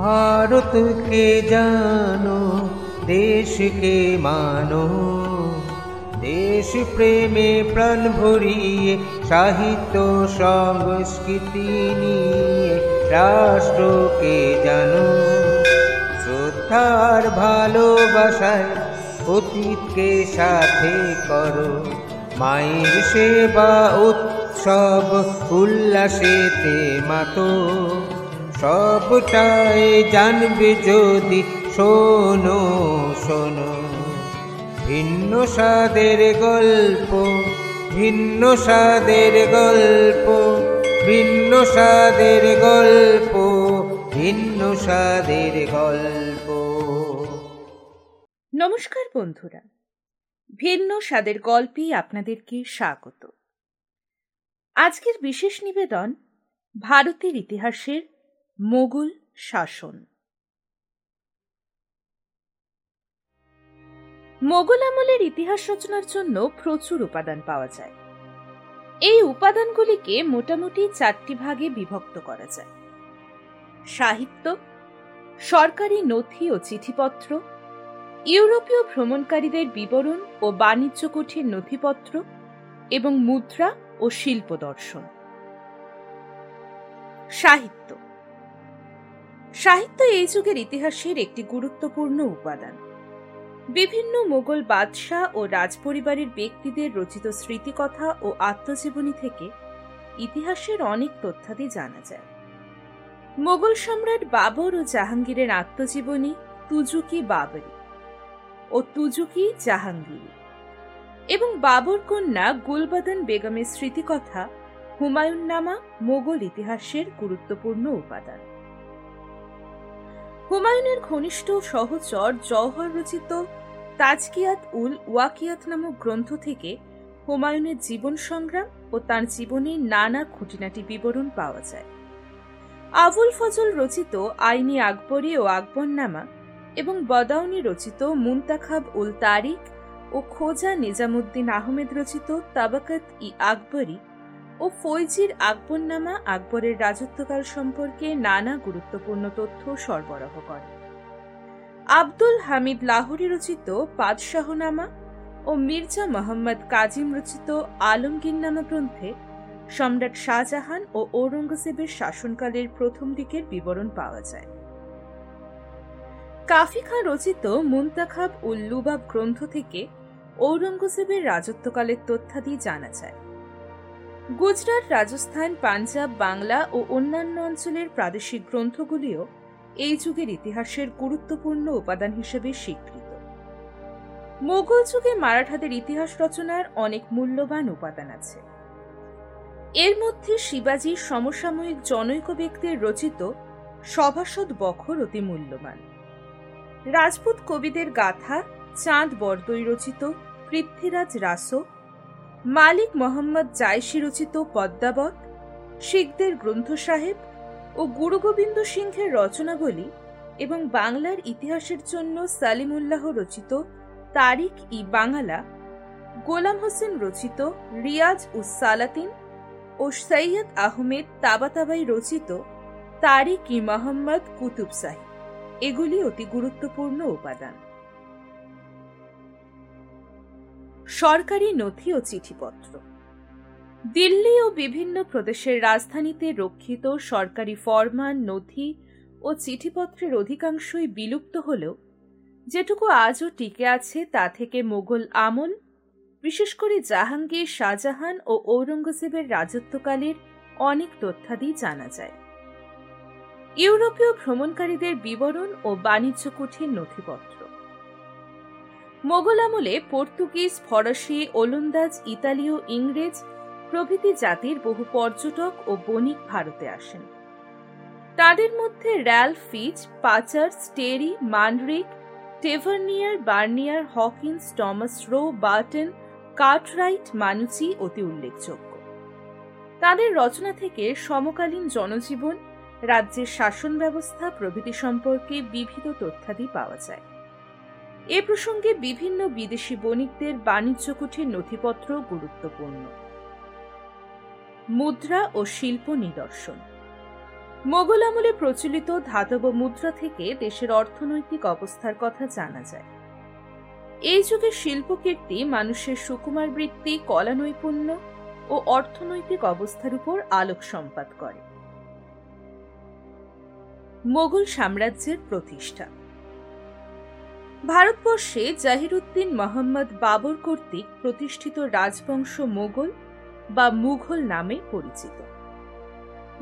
ভারতকে জানো দেশকে মানো। দেশ প্রেমে প্রাণ ভরিয়ে, সাহিত্য, সংস্কৃতি নিয়ে রাষ্ট্রকে জানো। শ্রদ্ধার ভালোবাসায় অতীতকে সাথে করো। মায়ের সেবা, উৎসব, উল্লাসেতে মাতো। সবটাই জানবে যদি শোনো শোনো। ভিন্ন স্বাদের গল্প, ভিন্ন স্বাদের গল্প, ভিন্ন স্বাদের গল্প, ভিন্ন স্বাদের গল্প। নমস্কার বন্ধুরা, ভিন্ন স্বাদের গল্পে আপনাদেরকে স্বাগত। আজকের বিশেষ নিবেদন ভারতের ইতিহাসের মোগল শাসন। মোগল আমলের ইতিহাস রচনার জন্য প্রচুর উপাদান পাওয়া যায়। এই উপাদানগুলিকে মোটামুটি চারটি ভাগে বিভক্ত করা যায়। সাহিত্য, সরকারি নথি ও চিঠিপত্র, ইউরোপীয় ভ্রমণকারীদের বিবরণ ও বাণিজ্য কুঠির নথিপত্র এবং মুদ্রা ও শিল্প দর্শন। সাহিত্য সাহিত্য এই যুগের ইতিহাসের একটি গুরুত্বপূর্ণ উপাদান। বিভিন্ন মোগল বাদশাহ ও রাজপরিবারের ব্যক্তিদের রচিত স্মৃতিকথা ও আত্মজীবনী থেকে ইতিহাসের অনেক তথ্যাদি জানা যায়। মোগল সম্রাট বাবর ও জাহাঙ্গীরের আত্মজীবনী তুজুকি বাবরি ও তুজুকি জাহাঙ্গীর এবং বাবর কন্যা গুলবাদন বেগমের স্মৃতিকথা হুমায়ুন নামা মোগল ইতিহাসের গুরুত্বপূর্ণ উপাদান। হুমায়ুনের ঘনিষ্ঠ সহচর জওহর রচিত তাজকিয়াত উল ওয়াকিয়াত নামক গ্রন্থ থেকে হুমায়ুনের জীবন সংগ্রাম ও তার জীবনের নানা খুঁটিনাটি বিবরণ পাওয়া যায়। আবুল ফজল রচিত আইনি আকবরী ও আকবরনামা এবং বদাউনি রচিত মুন্তাখাব উল তারিক ও খোজা নিজামুদ্দিন আহমেদ রচিত তাবাকাত ই আকবরী ও ফৈজির আকবরনামা আকবরের রাজত্বকাল সম্পর্কে নানা গুরুত্বপূর্ণ তথ্য সরবরাহ করে। আব্দুল হামিদ লাহোরি রচিত পাদশাহনামা ও মির্জা মোহাম্মদ কাজিম রচিত আলমগীরনামা গ্রন্থে সম্রাট শাহজাহান ও ঔরঙ্গজেবের শাসনকালের প্রথম দিকের বিবরণ পাওয়া যায়। কাফি খাঁ রচিত মুন্তাখাব উল লুবাব গ্রন্থ থেকে ঔরঙ্গজেবের রাজত্বকালের তথ্যাদি জানা যায়। গুজরাট, রাজস্থান, পাঞ্জাব, বাংলা ও অন্যান্য অঞ্চলের প্রাদেশিক গ্রন্থগুলিও এই যুগের ইতিহাসের গুরুত্বপূর্ণ উপাদান হিসেবে স্বীকৃত। মোগল যুগে মারাঠাদের ইতিহাস রচনার অনেক মূল্যবান উপাদান আছে। এর মধ্যে শিবাজির সমসাময়িক জনৈক ব্যক্তির রচিত সভাসদ বখর অতি মূল্যবান। রাজপুত কবিদের গাথা, চাঁদ বরদই রচিত পৃথ্বীরাজ রাসো মালিক মোহাম্মদ জায়সি রচিত পদ্মাবত, শিখদের গ্রন্থ সাহেব ও গুরু গোবিন্দ সিংহের রচনাবলী এবং বাংলার ইতিহাসের জন্য সালিমুল্লাহ রচিত তারিক ই বাঙালা, গোলাম হোসেন রচিত রিয়াজ উস সালাতিন ও সৈয়দ আহমেদ তাবাতাবাই রচিত তারিক ই মোহাম্মদ কুতুব সাহিব এগুলি অতি গুরুত্বপূর্ণ উপাদান। সরকারি নথি ও চিঠিপত্র। দিল্লি ও বিভিন্ন প্রদেশের রাজধানীতে রক্ষিত সরকারি ফরমান, নথি ও চিঠিপত্রের অধিকাংশই বিলুপ্ত হলেও, যেটুকু আজও টিকে আছে তা থেকে মোগল আমল, বিশেষ করে জাহাঙ্গীর শাহজাহান ও ঔরঙ্গজেবের রাজত্বকালের অনেক তথ্যাদি জানা যায়। ইউরোপীয় ভ্রমণকারীদের বিবরণ ও বাণিজ্য কুঠির নথিপত্র। মোগল আমলে পর্তুগিজ, ফরাসি, ওলন্দাজ, ইতালীয়, ইংরেজ প্রভৃতি জাতির বহু পর্যটক ও বণিক ভারতে আসেন। তাদের মধ্যে র্যাল ফিচ, পাচার, Storey, Manrique, Tavernier, Bernier, Hawkins, Thomas Roe, Burton, Cartwright, Manucci অতি উল্লেখযোগ্য। তাদের রচনা থেকে সমকালীন জনজীবন, রাজ্যের শাসন ব্যবস্থা প্রভৃতি সম্পর্কে বিবিধ তথ্যাদি পাওয়া যায়। এ প্রসঙ্গে বিভিন্ন বিদেশি বণিকদের বাণিজ্য কুঠির নথিপত্র গুরুত্বপূর্ণ। মুদ্রা ও শিল্প নিদর্শন। মোগল আমলে প্রচলিত ধাতব মুদ্রা থেকে দেশের অর্থনৈতিক অবস্থার কথা জানা যায়। এই যুগে শিল্পকীর্তি, মানুষের সুকুমার বৃত্তি কলা নৈপুণ্য ও অর্থনৈতিক অবস্থার উপর আলোক সম্পাদ করে। মোগল সাম্রাজ্যের প্রতিষ্ঠা। ভারতবর্ষে জাহিরুদ্দিন মোহাম্মদ বাবর কর্তৃক প্রতিষ্ঠিত রাজবংশ মোগল বা মুঘল নামে পরিচিত।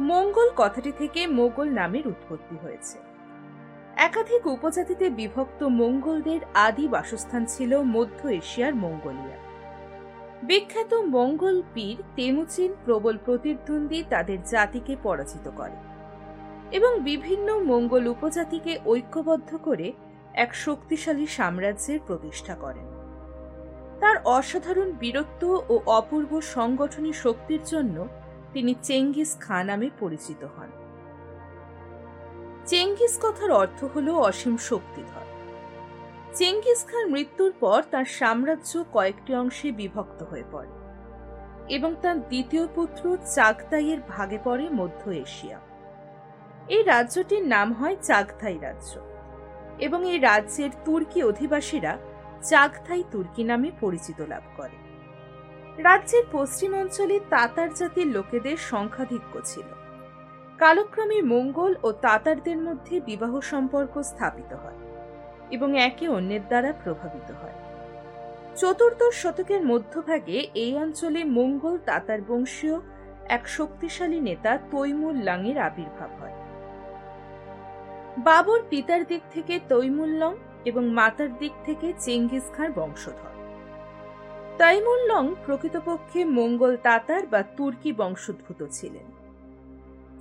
মঙ্গল কথাটি থেকে মোগল নামের উৎপত্তি হয়েছে। একাধিক উপজাতিতে বিভক্ত মঙ্গলদের আদি বাসস্থান ছিল মধ্য এশিয়ার মঙ্গোলিয়া। বিখ্যাত মঙ্গল পীর তেমুচিন প্রবল প্রতিদ্বন্দ্বী তাদের জাতিকে পরাজিত করে এবং বিভিন্ন মঙ্গল উপজাতিকে ঐক্যবদ্ধ করে এক শক্তিশালী সাম্রাজ্যের প্রতিষ্ঠা করেন। তার অসাধারণ বীরত্ব ও অপূর্ব সংগঠনী শক্তির জন্য তিনি চেঙ্গিস খাঁ নামে পরিচিত হন। চেঙ্গিস কথার অর্থ হল অসীম শক্তিধর। চেঙ্গিস খান মৃত্যুর পর তার সাম্রাজ্য কয়েকটি অংশে বিভক্ত হয়ে পড়ে এবং তার দ্বিতীয় পুত্র চাগতাইয়ের ভাগে পড়ে মধ্য এশিয়া। এই রাজ্যটির নাম হয় চাগথাই রাজ্য। এবং এই রাজ্যের তুর্কি অধিবাসীরা চাগথাই তুর্কি নামে পরিচিত লাভ করে। রাজ্যের পশ্চিম অঞ্চলে তাতার জাতির লোকেদের সংখ্যাধিক্য ছিল। কালক্রমে মঙ্গল ও তাতারদের মধ্যে বিবাহ সম্পর্ক স্থাপিত হয় এবং একে অন্যের দ্বারা প্রভাবিত হয়। চতুর্দশ শতকের মধ্যভাগে এই অঞ্চলে মঙ্গল তাতার বংশীয় এক শক্তিশালী নেতা তৈমুল লাংয়ের আবির্ভাব হয়। বাবর পিতার দিক থেকে তৈমুল্লং এবং মাতার দিক থেকে চেঙ্গিস খাঁর বংশধর। তৈমুল্লং প্রকৃতপক্ষে মঙ্গল তাতার বা তুর্কি বংশোদ্ভূত ছিলেন।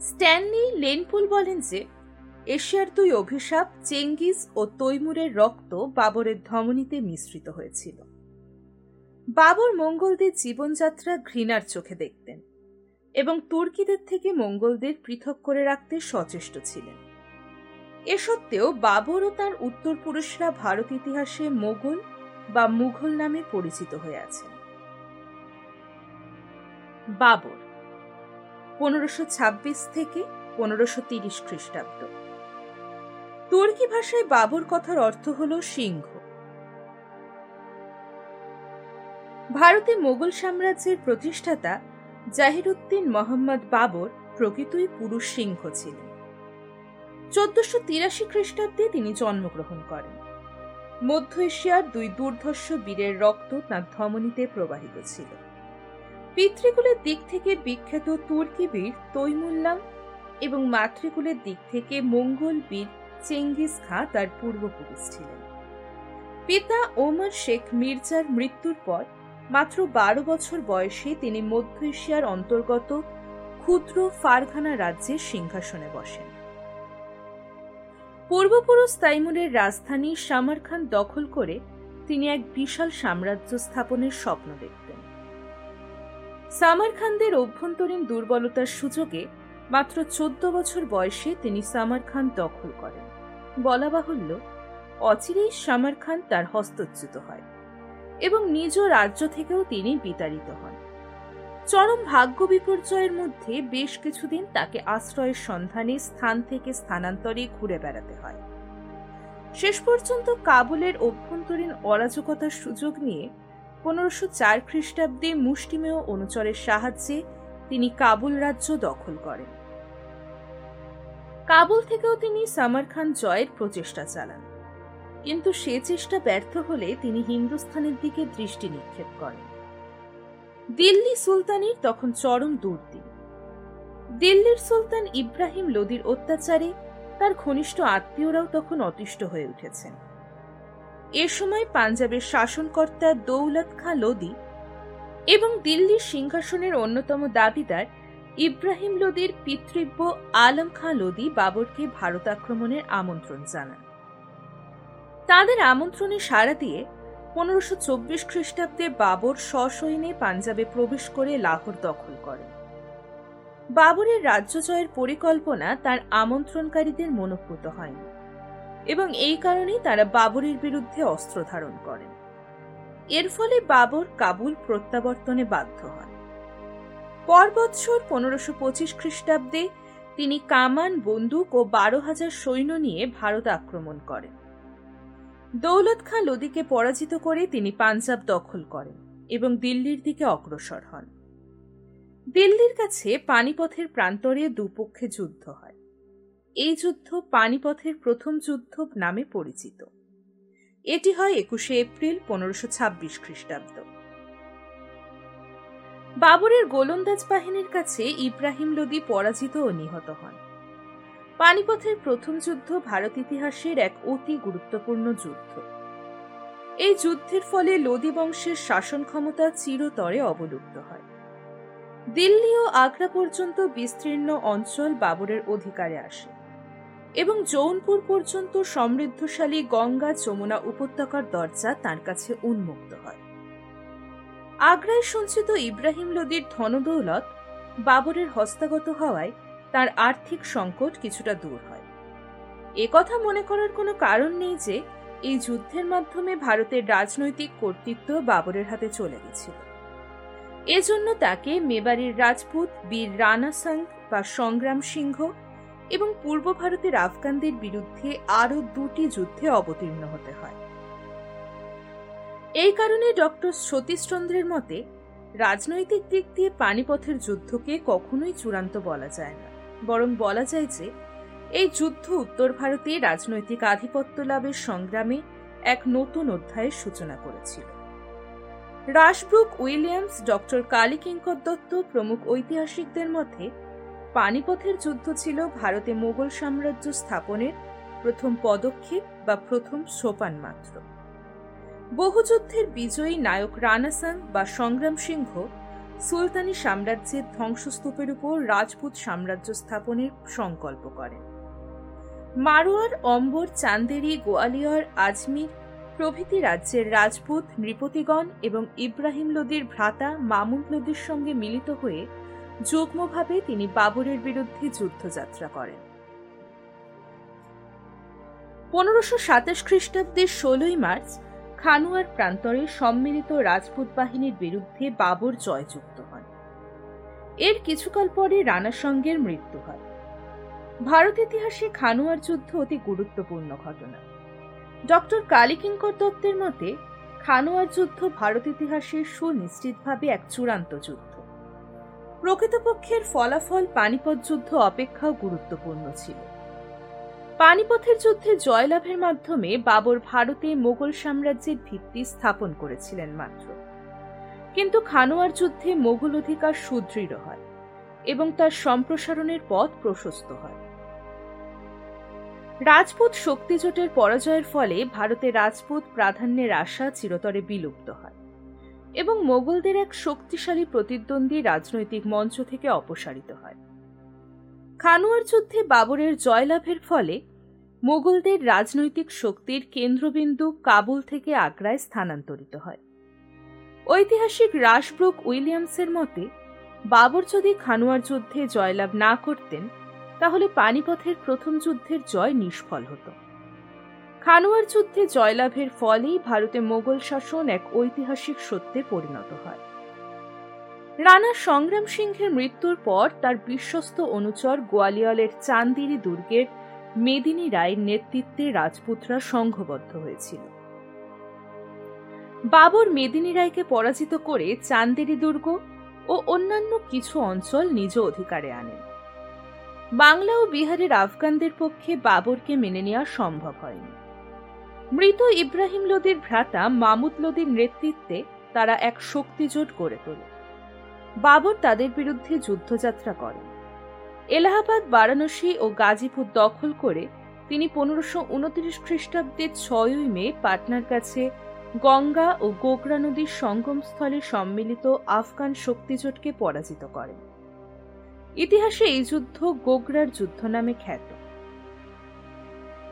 স্ট্যানলি লেনপুল বলেন যে, এশিয়ার দুই অভিশাপ, চেঙ্গিস ও তৈমুরের রক্ত বাবরের ধমনীতে মিশ্রিত হয়েছিল। বাবর মঙ্গলদের জীবনযাত্রা ঘৃণার চোখে দেখতেন এবং তুর্কিদের থেকে মঙ্গলদের পৃথক করে রাখতে সচেষ্ট ছিলেন। এ সত্ত্বেও বাবর ও তার উত্তরপুরুষরা ভারত ইতিহাসে মোগল বা মুঘল নামে পরিচিত হয়ে আছেন। বাবর, পনেরোশো ছাব্বিশ থেকে পনেরোশো তিরিশ খ্রিস্টাব্দ। তুর্কি ভাষায় বাবর কথার অর্থ হল সিংহ। ভারতে মোগল সাম্রাজ্যের প্রতিষ্ঠাতা জাহিরুদ্দিন মোহাম্মদ বাবর প্রকৃতই পুরুষ সিংহ ছিলেন। চোদ্দশো তিরাশি খ্রিস্টাব্দে তিনি জন্মগ্রহণ করেন। মধ্য এশিয়ার দুই দুর্ধর্ষ বীরের রক্ত তাঁর ধমনীতে প্রবাহিত ছিল। পিতৃকুলের দিক থেকে বিখ্যাত তুর্কি বীর তৈমুল্লাং এবং মাতৃকুলের দিক থেকে মঙ্গল বীর চেঙ্গিস খাঁ তার পূর্বপুরুষ ছিলেন। পিতা ওমর শেখ মির্জার মৃত্যুর পর মাত্র বারো বছর বয়সে তিনি মধ্য এশিয়ার অন্তর্গত ক্ষুদ্র ফারঘানা রাজ্যের সিংহাসনে বসেন। পূর্বপুরুষ তাইমুরের রাজধানী সামারখান দখল করে তিনি এক বিশাল সাম্রাজ্য স্থাপনের স্বপ্ন দেখতেন। সামারখানদের অভ্যন্তরীণ দুর্বলতার সুযোগে মাত্র চোদ্দ বছর বয়সে তিনি সামারখান দখল করেন। বলা বাহুল্য, অচিরেই সামার খান তার হস্তচ্যুত হয় এবং নিজ রাজ্য থেকেও তিনি বিতাড়িত হন। চরম ভাগ্য বিপর্যয়ের মধ্যে বেশ কিছুদিন তাকে আশ্রয়ের সন্ধানে স্থান থেকে স্থানান্তরে ঘুরে বেড়াতে হয়। শেষ পর্যন্ত কাবুলের অভ্যন্তরীণ অরাজকতার সুযোগ নিয়ে পনেরোশো চার খ্রিস্টাব্দে মুষ্টিমেয় অনুচরের সাহায্যে তিনি কাবুল রাজ্য দখল করেন। কাবুল থেকেও তিনি সামার খান জয়ের প্রচেষ্টা চালান। কিন্তু সে চেষ্টা ব্যর্থ হলে তিনি হিন্দুস্থানের দিকে দৃষ্টি নিক্ষেপ করেন। দিল্লি সুলতানের তখন চরম দুর্দিন দিল্লির সুলতান ইব্রাহিম লোদির অত্যাচারে তার ঘনিষ্ঠ আত্মীয়রাও তখন অতিষ্ঠ হয়ে উঠেছেন। এ সময় পাঞ্জাবের শাসনকর্তা দৌলত খাঁ লোদি এবং দিল্লির সিংহাসনের অন্যতম দাবিদার ইব্রাহিম লোদির পিতৃব্য আলম খাঁ লোদি বাবরকে ভারত আক্রমণের আমন্ত্রণ জানান। তাদের আমন্ত্রণে সাড়া দিয়ে পনেরোশো চব্বিশ খ্রিস্টাব্দে বাবর সসৈন্যে পাঞ্জাবে প্রবেশ করে লাহোর দখল করেন। বাবরের রাজ্য জয়ের পরিকল্পনা তার আমন্ত্রণকারীদের মনোভূত হয়নি এবং এই কারণেই তারা বাবরের বিরুদ্ধে অস্ত্র ধারণ করেন। এর ফলে বাবর কাবুল প্রত্যাবর্তনে বাধ্য হন। পর বৎসর পনেরোশো পঁচিশ খ্রিস্টাব্দে তিনি কামান বন্দুক ও বারো হাজার সৈন্য নিয়ে ভারত আক্রমণ করেন। দৌলত খাঁ লোদিকে পরাজিত করে তিনি পাঞ্জাব দখল করেন এবং দিল্লির দিকে অগ্রসর হন। দিল্লির কাছে পানিপথের প্রান্তরে দুপক্ষে যুদ্ধ হয়। এই যুদ্ধ পানিপথের প্রথম যুদ্ধ নামে পরিচিত। এটি হয় একুশে এপ্রিল পনেরোশো ছাব্বিশ খ্রিস্টাব্দ। বাবরের গোলন্দাজ বাহিনীর কাছে ইব্রাহিম লোদি পরাজিত ও নিহত হন। পানিপথের প্রথম যুদ্ধ ভারত ইতিহাসের এক অতি গুরুত্বপূর্ণ যুদ্ধ। এই যুদ্ধের ফলে লোদি বংশের শাসন ক্ষমতা চিরতরে অবলুপ্ত হয়। দিল্লি ও আগ্রা পর্যন্ত বিস্তীর্ণ অঞ্চল বাবরের অধিকারে আসে এবং জৌনপুর পর্যন্ত সমৃদ্ধশালী গঙ্গা যমুনা উপত্যকার দরজা তার কাছে উন্মুক্ত হয়। আগ্রায় সঞ্চিত ইব্রাহিম লোদির ধনদৌলত বাবরের হস্তগত হওয়ায় তার আর্থিক সংকট কিছুটা দূর হয়। কথা মনে করার কোনো কারণ নেই যে, এই যুদ্ধের মাধ্যমে ভারতের রাজনৈতিক কর্তৃত্ব বাবরের হাতে চলে গেছিল। এজন্য তাকে মেবারির রাজপুত বীর রানা সাং বা সংগ্রাম সিংহ এবং পূর্ব ভারতের আফগানদের বিরুদ্ধে আরও দুটি যুদ্ধে অবতীর্ণ হতে হয়। এই কারণে ডক্টর সতীশচন্দ্রের মতে, রাজনৈতিক দিক দিয়ে পানিপথের যুদ্ধকে কখনোই চূড়ান্ত বলা যায় না। বরং বলা যায় যে, এই যুদ্ধ উত্তর ভারতে রাজনৈতিক আধিপত্য লাভের সংগ্রামে এক নতুন অধ্যায়ের সূচনা করেছিল। Rushbrook Williams, doctor Kalikinkar Datta প্রমুখ ঐতিহাসিকদের মধ্যে পানিপথের যুদ্ধ ছিল ভারতে মোগল সাম্রাজ্য স্থাপনের প্রথম পদক্ষেপ বা প্রথম সোপান মাত্র। বহু যুদ্ধের বিজয়ী নায়ক রানাসাং বা সংগ্রাম সিংহ সুলতানি সাম্রাজ্যের ধ্বংসস্তূপের উপর রাজপুত সাম্রাজ্য স্থাপনের সংকল্প করেন। মারোয়ার, অম্বর, চান্দেরি, গোয়ালিয়র, আজমির প্রভৃতি রাজ্যের রাজপুত নৃপতিগণ এবং ইব্রাহিম লোদির ভ্রাতা মামুন লোদির সঙ্গে মিলিত হয়ে যুগ্মভাবে তিনি বাবরের বিরুদ্ধে যুদ্ধযাত্রা করেন। পনেরোশো সাতাশ খ্রিস্টাব্দের ষোলোই মার্চ খানুয়ার প্রান্তরে সম্মিলিত রাজপুত বাহিনীর বিরুদ্ধে বাবর জয়যুক্ত হন। এর কিছুকাল পরে রানা সঙ্গের মৃত্যু হয়। ভারত ইতিহাসে খানুয়ার যুদ্ধ অতি গুরুত্বপূর্ণ ঘটনা। ডক্টর কালিকিঙ্কর দত্তের মতে, খানোয়ার যুদ্ধ ভারত ইতিহাসে সুনিশ্চিতভাবে এক চূড়ান্ত যুদ্ধ। প্রকৃতপক্ষের ফলাফল পানিপথ যুদ্ধ অপেক্ষাও গুরুত্বপূর্ণ ছিল। পানিপথের যুদ্ধে জয়লাভের মাধ্যমে বাবর ভারতে মোগল সাম্রাজ্যের ভিত্তি স্থাপন করেছিলেন মাত্র। কিন্তু খানোয়ার যুদ্ধে মোগল অধিকার সুদৃঢ় হয় এবং তার সম্প্রসারণের পথ প্রশস্ত হয়। রাজপুত শক্তিজোটের পরাজয়ের ফলে ভারতে রাজপুত প্রাধান্যের আশা চিরতরে বিলুপ্ত হয় এবং মোগলদের এক শক্তিশালী প্রতিদ্বন্দ্বী রাজনৈতিক মঞ্চ থেকে অপসারিত হয়। খানোয়ার যুদ্ধে বাবরের জয়লাভের ফলে মোগলদের রাজনৈতিক শক্তির কেন্দ্রবিন্দু কাবুল থেকে আগ্রায় স্থানান্তরিত হয়। ঐতিহাসিক রাসব্রুক উইলিয়ামসের মতে, বাবর যদি খানোয়ার যুদ্ধে জয়লাভ না করতেন, তাহলে পানিপথের প্রথম যুদ্ধের জয় নিষ্ফল হতো। খানোয়ার যুদ্ধে জয়লাভের ফলেই ভারতে মোগল শাসন এক ঐতিহাসিক সত্যে পরিণত হয়। রানা সংগ্রাম সিংহের মৃত্যুর পর তার বিশ্বস্ত অনুচর গোয়ালিয়লের চান্দিরি দুর্গের মেদিনী রায়ের নেতৃত্বে রাজপুতরা সংঘবদ্ধ হয়েছিল। বাবর মেদিনী রায়কে পরাজিত করে চান্দেরি দুর্গ ও অন্যান্য কিছু অঞ্চল নিজ অধিকারে আনেন। বাংলা ও বিহারের আফগানদের পক্ষে বাবরকে মেনে নেওয়া সম্ভব হয়নি। মৃত ইব্রাহিম লোদির ভ্রাতা মামুদ লোদির নেতৃত্বে তারা এক শক্তিজোট গড়ে তোলে। বাবর তাদের বিরুদ্ধে যুদ্ধযাত্রা করেন। এলাহাবাদ, বারাণসী ও গাজীপুর দখল করে তিনি পনেরোশো উনত্রিশ খ্রিস্টাব্দের ছয়ই মে পাটনার কাছে গঙ্গা ও গোগরা নদীর সঙ্গমস্থলে সম্মিলিত আফগান শক্তিজোটকে পরাজিত করেন। ইতিহাসে এই যুদ্ধ গোগরার যুদ্ধ নামে খ্যাত।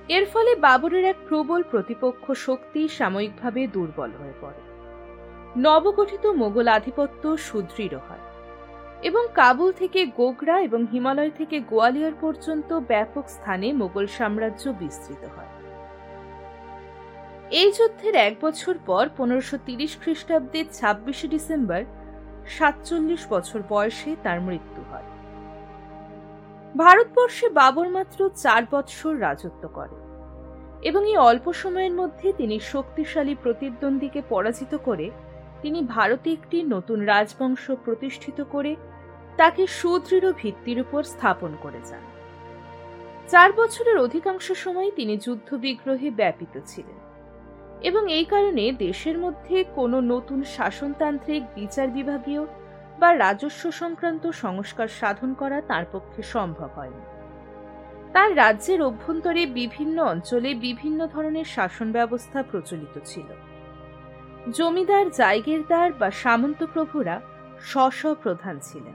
এর ফলে বাবরের এক প্রবল প্রতিপক্ষ শক্তি সাময়িকভাবে দুর্বল হয়ে পড়ে। নবগঠিত মোগল আধিপত্য সুদৃঢ় হয় এবং কাবুল থেকে গোগরা এবং হিমালয় থেকে গোয়ালিয়র পর্যন্ত ব্যাপক স্থানে মোগল সাম্রাজ্য বিস্তৃত হয়। এই যুদ্ধের এক বছর পর পনেরোশো তিরিশ খ্রিস্টাব্দে ছাব্বিশে ডিসেম্বর সাতচল্লিশ বছর বয়সে তার মৃত্যু হয়। ভারতবর্ষে বাবর মাত্র চার বৎসর রাজত্ব করে এবং এই অল্প সময়ের মধ্যে তিনি শক্তিশালী প্রতিদ্বন্দ্বীকে পরাজিত করে তিনি ভারতে একটি নতুন রাজবংশ প্রতিষ্ঠিত করে তাকে সুদৃঢ় ভিত্তির উপর স্থাপন করে যান। চার বছরের অধিকাংশ সময় তিনি যুদ্ধবিগ্রহে ব্যাপিত ছিলেন এবং এই কারণে দেশের মধ্যে কোনো নতুন শাসনতান্ত্রিক বিচার বিভাগীয় বা রাজস্ব সংক্রান্ত সংস্কার সাধন করা তার পক্ষে সম্ভব হয়নি। তার রাজ্যের অভ্যন্তরে বিভিন্ন অঞ্চলে বিভিন্ন ধরনের শাসন ব্যবস্থা প্রচলিত ছিল। জমিদার জায়গিরদার বা সামন্ত প্রভুরা স্ব প্রধান ছিলেন।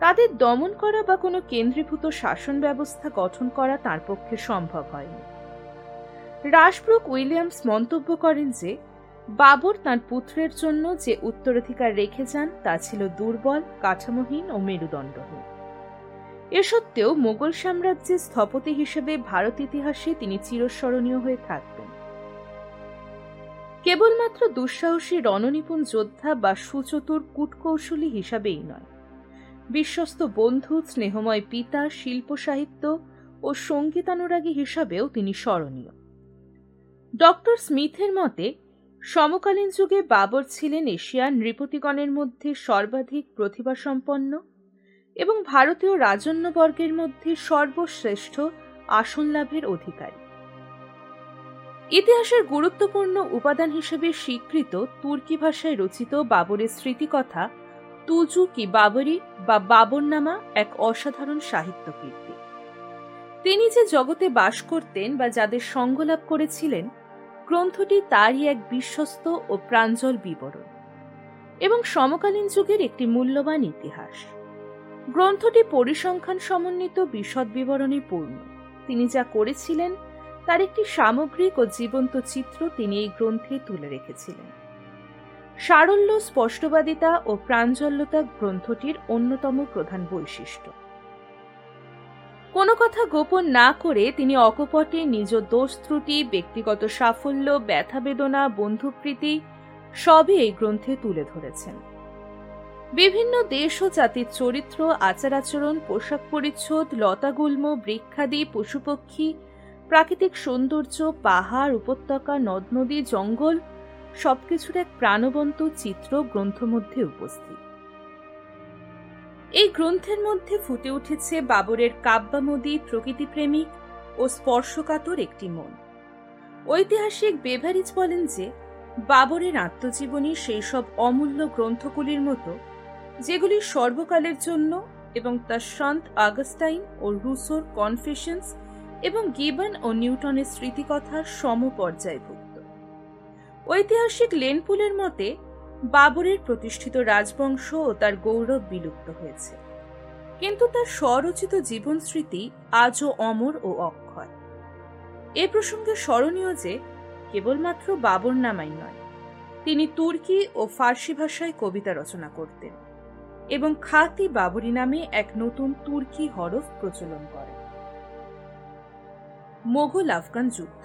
তাদের দমন করা বা কোনো কেন্দ্রীভূত শাসন ব্যবস্থা গঠন করা তার পক্ষে সম্ভব হয়নি। রাসব্রুক উইলিয়ামস মন্তব্য করেন যে, বাবর তার পুত্রের জন্য যে উত্তরাধিকার রেখে যান তা ছিল দুর্বল, কাঠামোহীন ও মেরুদণ্ডহীন। এ সত্ত্বেও মোগল সাম্রাজ্যের স্থপতি হিসেবে ভারত ইতিহাসে তিনি চিরস্মরণীয় হয়ে থাকবেন। কেবলমাত্র দুঃসাহসী রণনিপুণ যোদ্ধা বা সুচতুর কূটকৌশলী হিসাবেই নয়। বিশ্বস্ত বন্ধু, স্নেহময় পিতা, শিল্প সাহিত্য ও সঙ্গীতানুরাগী হিসাবেও তিনি স্মরণীয়। ডক্টর স্মিথের মতে, সমকালীন যুগে বাবর ছিলেন এশিয়ার নৃপতিগণের মধ্যে সর্বাধিক প্রতিভাসম্পন্ন এবং ভারতীয় রাজন্যবর্গের মধ্যে সর্বশ্রেষ্ঠ আসন লাভের অধিকারী। ইতিহাসের গুরুত্বপূর্ণ উপাদান হিসেবে স্বীকৃত তুর্কি ভাষায় রচিত বাবরের স্মৃতিকথা, তুজু কি বাবরি বা বাবরনামা এক অসাধারণ সাহিত্য কীর্তি তিনি যে জগতে বাস করতেন বা যাদের সঙ্গলাভ করেছিলেন, গ্রন্থটি তারই এক বিশ্বস্ত ও প্রাঞ্জল বিবরণ। এবং সমকালীন যুগের একটি মূল্যবান ইতিহাস। গ্রন্থটি পরিসংখ্যান সমন্বিত বিশদ বিবরণী পূর্ণ। তিনি যা করেছিলেন তার একটি সামগ্রিক ও জীবন্ত চিত্র তিনি এই গ্রন্থে তুলে রেখেছিলেন। সারল্য, স্পষ্টবাদিতা ও প্রাঞ্জল্যতা গ্রন্থটির অন্যতম প্রধান বৈশিষ্ট্য। কোনো কথা গোপন না করে তিনি অকপটে নিজ দোষ ত্রুটি, ব্যক্তিগত সাফল্য ব্যথা বেদনা বন্ধুপ্রীতি সবই এই গ্রন্থে তুলে ধরেছেন। বিভিন্ন দেশ ও জাতির চরিত্র, আচার আচরণ, পোশাক পরিচ্ছদ লতাগুল্ম বৃক্ষাদি, পশুপক্ষী প্রাকৃতিক সৌন্দর্য, পাহাড়, উপত্যকা, নদ, নদী, জঙ্গল, সবকিছুর এক প্রাণবন্ত চিত্র গ্রন্থ মধ্যে উপস্থিত। এই গ্রন্থের মধ্যে ফুটে উঠেছে বাবরের কাব্যামোদী প্রকৃতিপ্রেমিক ও স্পর্শকাতর একটি মন। ঐতিহাসিক বেভারিজ বলেন যে, বাবরের আত্মজীবনী সেই সব অমূল্য গ্রন্থগুলির মতো, যেগুলি সর্বকালের জন্য এবং তার সন্ত আগস্টাইন ও রুসোর কনফেশনস এবং গিবন ও নিউটনের স্মৃতিকথার সমপর্যায়ভুক্ত। ঐতিহাসিক লেনপুলের মতে, বাবরের প্রতিষ্ঠিত রাজবংশ ও তার গৌরব বিলুপ্ত হয়েছে। কিন্তু তার স্বরচিত জীবন স্মৃতি আজও অমর ও অক্ষয়। এ প্রসঙ্গে স্মরণীয় যে, কেবলমাত্র বাবর নামাই নয়, তিনি তুর্কি ও ফার্সি ভাষায় কবিতা রচনা করতেন এবং খাতি বাবরি নামে এক নতুন তুর্কি হরফ প্রচলন করেন। মোগল আফগান যুদ্ধ।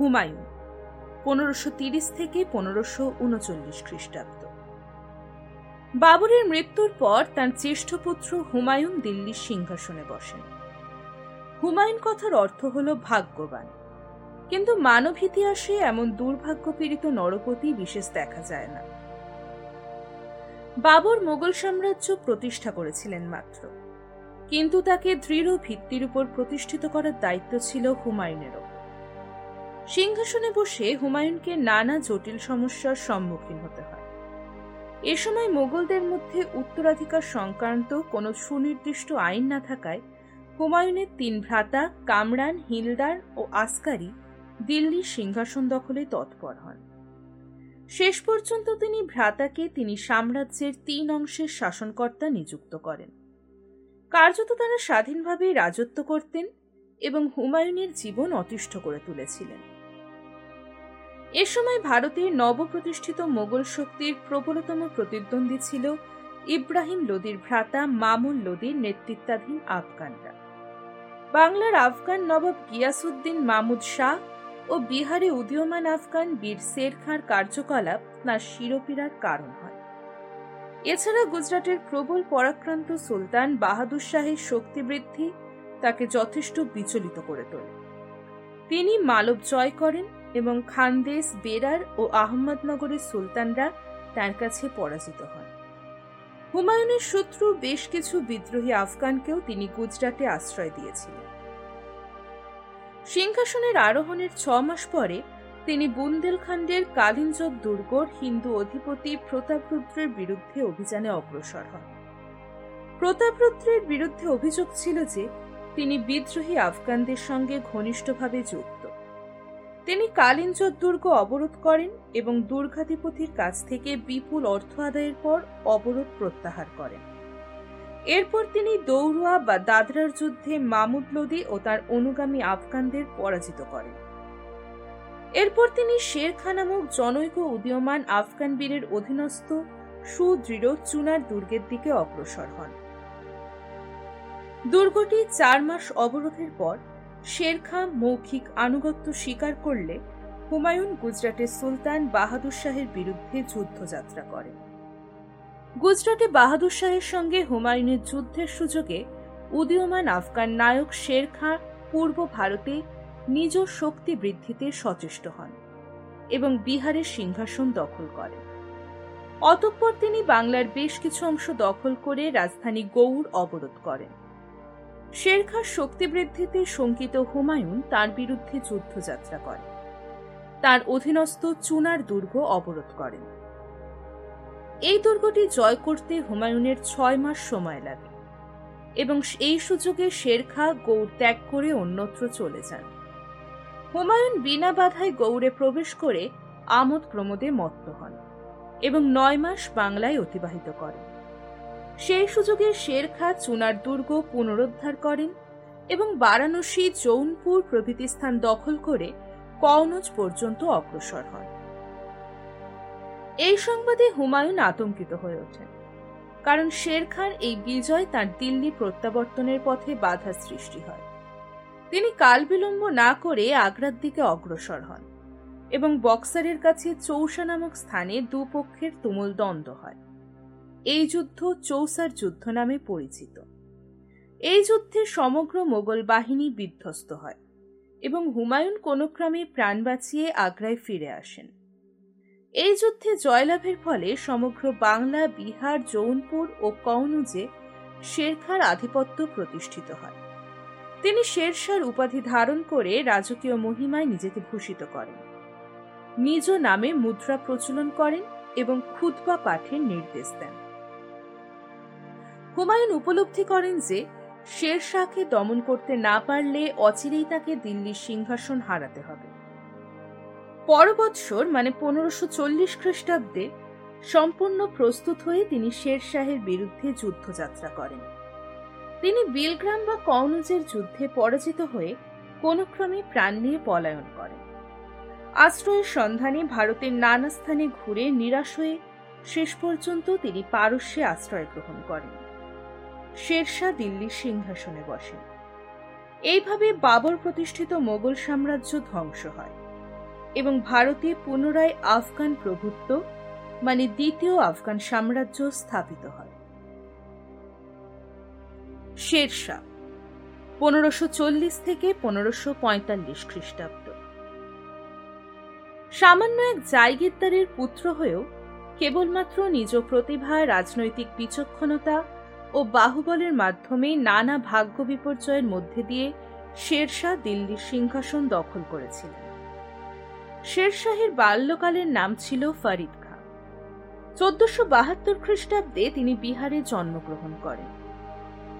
হুমায়ুন, পনেরোশো তিরিশ থেকে পনেরোশো উনচল্লিশ খ্রিস্টাব্দ। বাবরের মৃত্যুর পর তার জ্যেষ্ঠ পুত্র হুমায়ুন দিল্লির সিংহাসনে বসেন। হুমায়ুন কথার অর্থ হল ভাগ্যবান। কিন্তু মানব ইতিহাসে এমন দুর্ভাগ্যপীড়িত নরপতি বিশেষ দেখা যায় না। বাবর মোগল সাম্রাজ্য প্রতিষ্ঠা করেছিলেন মাত্র। কিন্তু তাকে দৃঢ় ভিত্তির উপর প্রতিষ্ঠিত করার দায়িত্ব ছিল হুমায়ুনেরও। সিংহাসনে বসে হুমায়ুনকে নানা জটিল সমস্যার সম্মুখীন হতে হয়। এ সময় মোগলদের মধ্যে উত্তরাধিকার সংক্রান্ত কোনো সুনির্দিষ্ট আইন না থাকায় হুমায়ুনের তিন ভ্রাতা কামরান, হিলদার ও আসকারি দিল্লির সিংহাসন দখলে তৎপর হন। শেষ পর্যন্ত তিনি ভ্রাতাকে তিনি সাম্রাজ্যের তিন অংশের শাসনকর্তা নিযুক্ত করেন। কার্যত তারা স্বাধীনভাবে রাজত্ব করতেন এবং হুমায়ুনের জীবন অতিষ্ঠ করে তুলেছিলেন। এ সময় ভারতের নবপ্রতিষ্ঠিত মোগল শক্তির প্রবলতম প্রতিদ্বন্দ্বী ছিল ইব্রাহিম লোদির ভ্রাতা মামুন লোদির নেতৃত্বাধীন আফগানরা। বাংলার আফগান নবাব গিয়াসুদ্দিন মামুদ শাহ ও বিহারে উদীয়মান আফগান বীর শের খাঁর কার্যকলাপ তাঁর শিরোপীড়ার কারণ হয়। এছাড়া গুজরাটের প্রবল পরাক্রান্ত সুলতান বাহাদুর শাহের শক্তি বৃদ্ধি তাকে যথেষ্ট বিচলিত করে তোলে। তিনি মালব জয় করেন এবং খানদেশ, বেরার ও আহমদনগরের সুলতানরা তার কাছে পরাজিত হন। হুমায়ুনের শত্রু বেশ কিছু বিদ্রোহী আফগানকেও তিনি গুজরাটে আশ্রয় দিয়েছিলেন। সিংহাসনের আরোহণের ছ মাস পরে তিনি বুন্দেলখণ্ডের কালিঞ্জত দুর্গর হিন্দু অধিপতি প্রতাপরুদ্রের বিরুদ্ধে অভিযানে অগ্রসর হন। প্রতাপরুদ্রের বিরুদ্ধে অভিযোগ ছিল যে, তিনি বিদ্রোহী আফগানদের সঙ্গে ঘনিষ্ঠভাবে যুক্ত। তিনি কালিঞ্জত দুর্গ অবরোধ করেন এবং দুর্গাধিপতির কাছ থেকে বিপুল অর্থ আদায়ের পর অবরোধ প্রত্যাহার করেন। এরপর তিনি দৌড়ুয়া বা দাদরার যুদ্ধে মামুদ লোদি ও তার অনুগামী আফগানদের পরাজিত করেন। এরপর তিনি শের খা নামক জনৈক উদীয়মান আফগান বীরের অধীনস্থ সুদৃঢ় চুনার দুর্গের দিকে অগ্রসর হন। দুর্গটি চার মাস অবরোধের পর শের খাঁ মৌখিক আনুগত্য স্বীকার করলে হুমায়ুন গুজরাটের সুলতান বাহাদুর শাহের বিরুদ্ধে যুদ্ধযাত্রা করেন গুজরাটে বাহাদুর শাহের সঙ্গে হুমায়ুনের যুদ্ধের সুযোগে উদীয়মান আফগান নায়ক শের খাঁ পূর্ব ভারতে নিজ শক্তি বৃদ্ধিতে সচেষ্ট হন এবং বিহারের সিংহাসন দখল করেন। অতঃপর তিনি বাংলার বেশ কিছু অংশ দখল করে রাজধানী গৌড় অবরোধ করেন। শেরখার শক্তি বৃদ্ধিতে শঙ্কিত হুমায়ুন তার বিরুদ্ধে যুদ্ধযাত্রা করেন। তার অধীনস্থ চুনার দুর্গ অবরোধ করেন। এই দুর্গটি জয় করতে হুমায়ুনের ছয় মাস সময় লাগে এবং এই সুযোগে শেরখা গৌড় ত্যাগ করে অন্যত্র চলে যান। হুমায়ুন বিনা বাধায় গৌড়ে প্রবেশ করে আমোদ প্রমোদে মত্ত হন এবং নয় মাস বাংলায় অতিবাহিত করেন। সেই সুযোগে শের খা চুনার দুর্গ পুনরুদ্ধার করেন এবং বারাণসী জৌনপুর প্রভৃতি স্থান দখল করে কওনজ পর্যন্ত অগ্রসর হন। এই সংবাদে হুমায়ুন আতঙ্কিত হয়ে ওঠেন, কারণ শের খান এই বিজয় তার দিল্লি প্রত্যাবর্তনের পথে বাধা সৃষ্টি হয়। তিনি কাল বিলম্ব না করে আগ্রার দিকে অগ্রসর হন এবং বক্সারের কাছে চৌসা নামক স্থানে দুপক্ষের তুমুল দ্বন্দ্ব হয়। এই যুদ্ধ চৌসার যুদ্ধ নামে পরিচিত। এই যুদ্ধে সমগ্র মোগল বাহিনী বিধ্বস্ত হয় এবং হুমায়ুন কোনো ক্রমে প্রাণ বাঁচিয়ে আগ্রায় ফিরে আসেন। এই যুদ্ধে জয়লাভের ফলে সমগ্র বাংলা, বিহার, জৌনপুর ও কৌনুজে শেরখার আধিপত্য প্রতিষ্ঠিত হয়। তিনি শেরশার উপাধি ধারণ করে রাজকীয় মহিমায় নিজেকে ভূষিত করেন। নিজ নামে মুদ্রা প্রচলন করেন এবং খুতবা পাঠের নির্দেশ দেন। হুমায়ুন উপলব্ধি করেন যে শের শাহকে দমন করতে না পারলে অচিরেই তাকে দিল্লির সিংহাসন হারাতে হবে। পরবৎসর মানে পনেরোশো চল্লিশ খ্রিস্টাব্দে, সম্পূর্ণ প্রস্তুত হয়ে তিনি শের শাহের বিরুদ্ধে যুদ্ধযাত্রা করেন। তিনি বিলগ্রাম বা কৌনজের যুদ্ধে পরাজিত হয়ে কোনো ক্রমে প্রাণ নিয়ে পলায়ন করেন। আশ্রয়ের সন্ধানে ভারতের নানা স্থানে ঘুরে নিরাশ হয়ে শেষ পর্যন্ত তিনি পারস্যে আশ্রয় গ্রহণ করেন। শেরশাহ দিল্লির সিংহাসনে বসেন। এইভাবে বাবর প্রতিষ্ঠিত মোগল সাম্রাজ্য ধ্বংস হয় এবং ভারতে পুনরায় আফগান প্রভুত্ব মানে দ্বিতীয় আফগান সাম্রাজ্য স্থাপিত হয়। শেরশাহ, পনেরোশো চল্লিশ থেকে পনেরোশো পঁয়তাল্লিশ খ্রিস্টাব্দ। সামান্য এক জায়গিরদারের পুত্র হয়েও কেবলমাত্র নিজ প্রতিভা রাজনৈতিক বিচক্ষণতা ও বাহুবলের মাধ্যমে নানা ভাগ্য বিপর্যয়ের মধ্যে দিয়ে শেরশাহ দিল্লির সিংহাসন দখল করেছিলেন। শেরশাহের বাল্যকালের নাম ছিল ফরিদ খাঁ চোদ্দশো বাহাত্তর খ্রিস্টাব্দে তিনি বিহারে জন্মগ্রহণ করেন।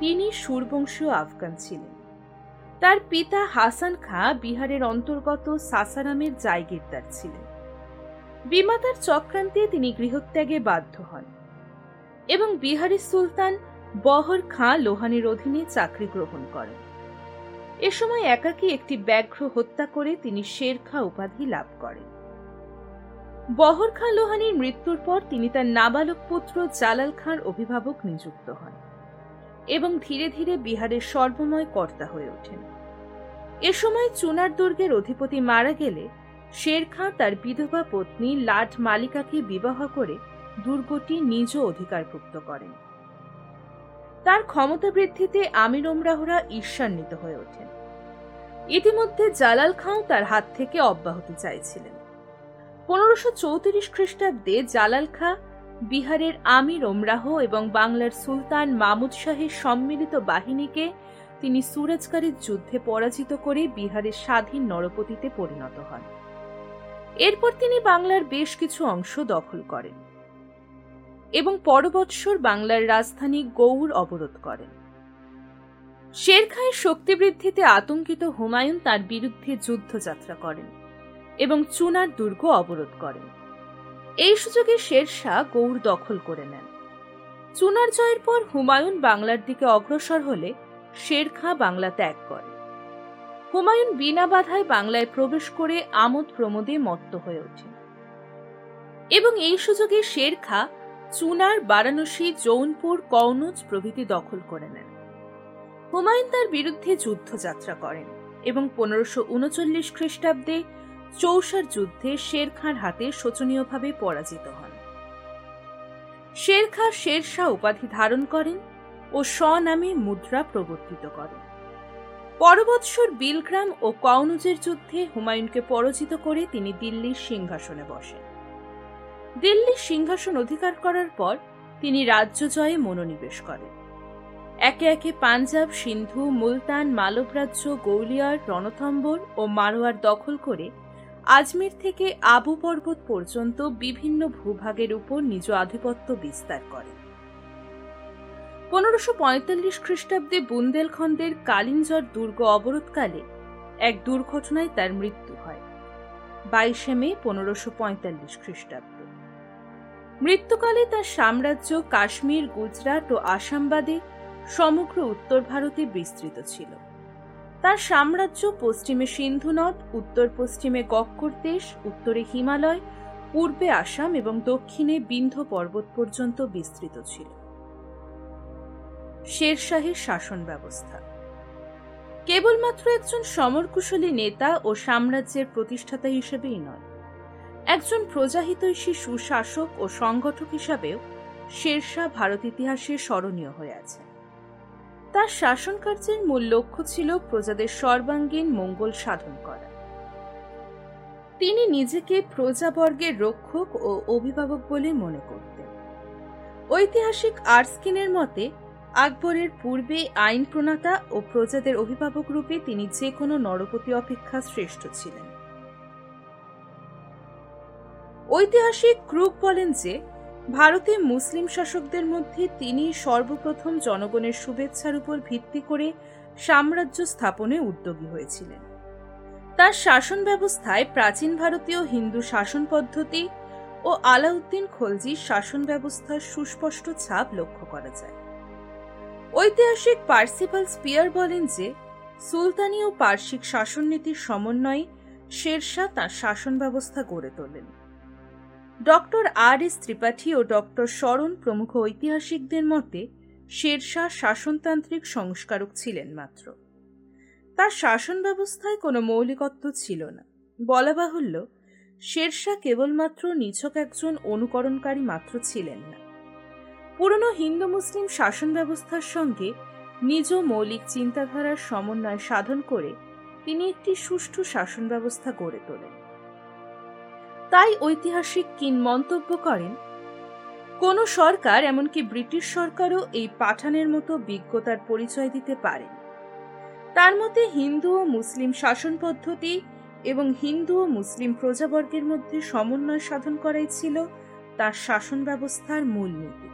তিনি সুরবংশীয় আফগান ছিলেন। তার পিতা হাসান খাঁ বিহারের অন্তর্গত সাসারামের জায়গিরদার ছিলেন। বিমাতার চক্রান্তে তিনি গৃহত্যাগে বাধ্য হন এবং বিহারের সুলতান বহর খাঁ লোহানের অধীনে চাকরি গ্রহণ করেন। এ সময় একাকী একটি ব্যাঘ্র হত্যা করে তিনি শের খাঁ উপাধি লাভ করেন। বহর খাঁ লোহানির মৃত্যুর পর তিনি তার নাবালক পুত্র জালাল খাঁর অভিভাবক নিযুক্ত হন। এবং ধীরে ধীরে বিহারের সর্বময় কর্তা হয়ে ওঠেন। এ সময় চুনার দুর্গের অধিপতি মারা গেলে শের খাঁ তার বিধবা পত্নী লাট মালিকাকে বিবাহ করে দুর্গটি নিজ অধিকারভুক্ত করেন। তার ক্ষমতা বৃদ্ধিতে আমির ওমরাহরা ঈর্ষান্বিত হয়ে ওঠেন। ইতিমধ্যে জালাল খাঁ তার হাত থেকে অব্যাহতি চাইছিলেন। পনেরোশো চৌত্রিশ খ্রিস্টাব্দে জালাল খাঁ বিহারের আমির ওমরাহ এবং বাংলার সুলতান মামুদ শাহের সম্মিলিত বাহিনীকে তিনি সুরজকারীর যুদ্ধে পরাজিত করে বিহারের স্বাধীন নরপতিতে পরিণত হন। এরপর তিনি বাংলার বেশ কিছু অংশ দখল করেন এবং পরবৎসর বাংলার রাজধানী গৌড় অবরোধ করেন। শের খাঁয়ের শক্তি বৃদ্ধিতে আতঙ্কিত হুমায়ুন তার বিরুদ্ধে যুদ্ধযাত্রা করেন এবং চুনার দুর্গ অবরোধ করেন। এই সুযোগে শেরশাহ গৌড় দখল করে নেন। চুনার জয়ের পর হুমায়ুন বাংলার দিকে অগ্রসর হলে শের খাঁ বাংলা ত্যাগ করে হুমায়ুন বিনা বাধায় বাংলায় প্রবেশ করে আমোদ প্রমোদে মত্ত হয়ে ওঠেন। এবং এই সুযোগে শের খাঁ চুনার, বারাণসী, জৌনপুর কৌনজ প্রভৃতি দখল করে নেন। হুমায়ুন তার বিরুদ্ধে যুদ্ধযাত্রা করেন এবং পনেরোশো উনচল্লিশ খ্রিস্টাব্দে চৌসার যুদ্ধে শের খাঁর হাতে শোচনীয়ভাবে পরাজিত হন। শের খাঁ শের শাহ উপাধি ধারণ করেন ও স্বনামে মুদ্রা প্রবর্তিত করেন। পরবৎসর বিলগ্রাম ও কৌনুজের যুদ্ধে হুমায়ুনকে পরাজিত করে তিনি দিল্লির সিংহাসনে বসেন। দিল্লির সিংহাসন অধিকার করার পর তিনি রাজ্য জয়ে মনোনিবেশ করেন। একে একে পাঞ্জাব, সিন্ধু, মুলতান, মালব রাজ্য, গৌলিয়ার, রণথম্বর ও মারোয়ার দখল করে আজমির থেকে আবু পর্বত পর্যন্ত বিভিন্ন ভূভাগের উপর নিজ আধিপত্য বিস্তার করে। পনেরোশো পঁয়তাল্লিশ খ্রিস্টাব্দে বুন্দেলখণ্ডের কালিঞ্জর দুর্গ অবরোধকালে এক দুর্ঘটনায় তার মৃত্যু হয়, বাইশে মে পনেরোশো পঁয়তাল্লিশ খ্রিস্টাব্দে। মৃত্যুকালে তার সাম্রাজ্য কাশ্মীর, গুজরাট ও আসামবাদে সমগ্র উত্তর ভারতে বিস্তৃত ছিল। তার সাম্রাজ্য পশ্চিমে সিন্ধু নদ, উত্তর পশ্চিমে কক্কর দেশ, উত্তরে হিমালয়, পূর্বে আসাম এবং দক্ষিণে বিন্ধ্য পর্বত পর্যন্ত বিস্তৃত ছিল। শেরশাহের শাসন ব্যবস্থা। কেবলমাত্র একজন সমরকুশলী নেতা ও সাম্রাজ্যের প্রতিষ্ঠাতা হিসেবেই নয়, একজন প্রজাহিতৈষী সুশাসক ও সংগঠক হিসাবেও শেরশাহ ভারত ইতিহাসে স্মরণীয় হয়ে আছে তার শাসন কার্যের মূল লক্ষ্য ছিল প্রজাদের সর্বাঙ্গীন মঙ্গল সাধন করা। তিনি নিজেকে প্রজাবর্গের রক্ষক ও অভিভাবক বলে মনে করতেন। ঐতিহাসিক আর্সকিনের মতে, আকবরের পূর্বে আইন প্রণাতা ও প্রজাদের অভিভাবক রূপে তিনি যে কোনো নরপতি অপেক্ষা শ্রেষ্ঠ ছিলেন। ঐতিহাসিক ক্রুক বলেন যে ভারতে মুসলিম শাসকদের মধ্যে তিনি সর্বপ্রথম জনগণের শুভেচ্ছার উপর ভিত্তি করে সাম্রাজ্য স্থাপনে উদ্যোগী হয়েছিলেন। তার শাসন ব্যবস্থায় প্রাচীন ভারতীয় হিন্দু শাসন পদ্ধতি ও আলাউদ্দিন খলজির শাসন ব্যবস্থার সুস্পষ্ট ছাপ লক্ষ্য করা যায়। ঐতিহাসিক পার্সিপাল স্পিয়ার বলেন যে, সুলতানি ও পার্শ্বিক শাসননীতির সমন্বয়ে শেরশাহ তাঁর শাসন ব্যবস্থা গড়ে তোলেন। ডক্টর আর এস ত্রিপাঠী ও ডক্টর শরণ প্রমুখ ঐতিহাসিকদের মতে, শেরশাহ শাসনতান্ত্রিক সংস্কারক ছিলেন মাত্র। তার শাসন ব্যবস্থায় কোনো মৌলিকত্ব ছিল না। বলা বাহুল্য, শেরশাহ কেবলমাত্র নিছক একজন অনুকরণকারী মাত্র ছিলেন না। পুরনো হিন্দু মুসলিম শাসন ব্যবস্থার সঙ্গে নিজ মৌলিক চিন্তাধারার সমন্বয় সাধন করে তিনি একটি সুষ্ঠু শাসন ব্যবস্থা গড়ে তোলেন। তাই ঐতিহাসিক কিন মন্তব্য করেন, কোন সরকার, এমনকি ব্রিটিশ সরকারও এই পাঠানের মতো বিজ্ঞতার পরিচয় দিতে পারে। তার মতে হিন্দু ও মুসলিম শাসন পদ্ধতি এবং হিন্দু ও মুসলিম প্রজাবর্গের মধ্যে সমন্বয় সাধন করাই ছিল তার শাসন ব্যবস্থার মূলনীতি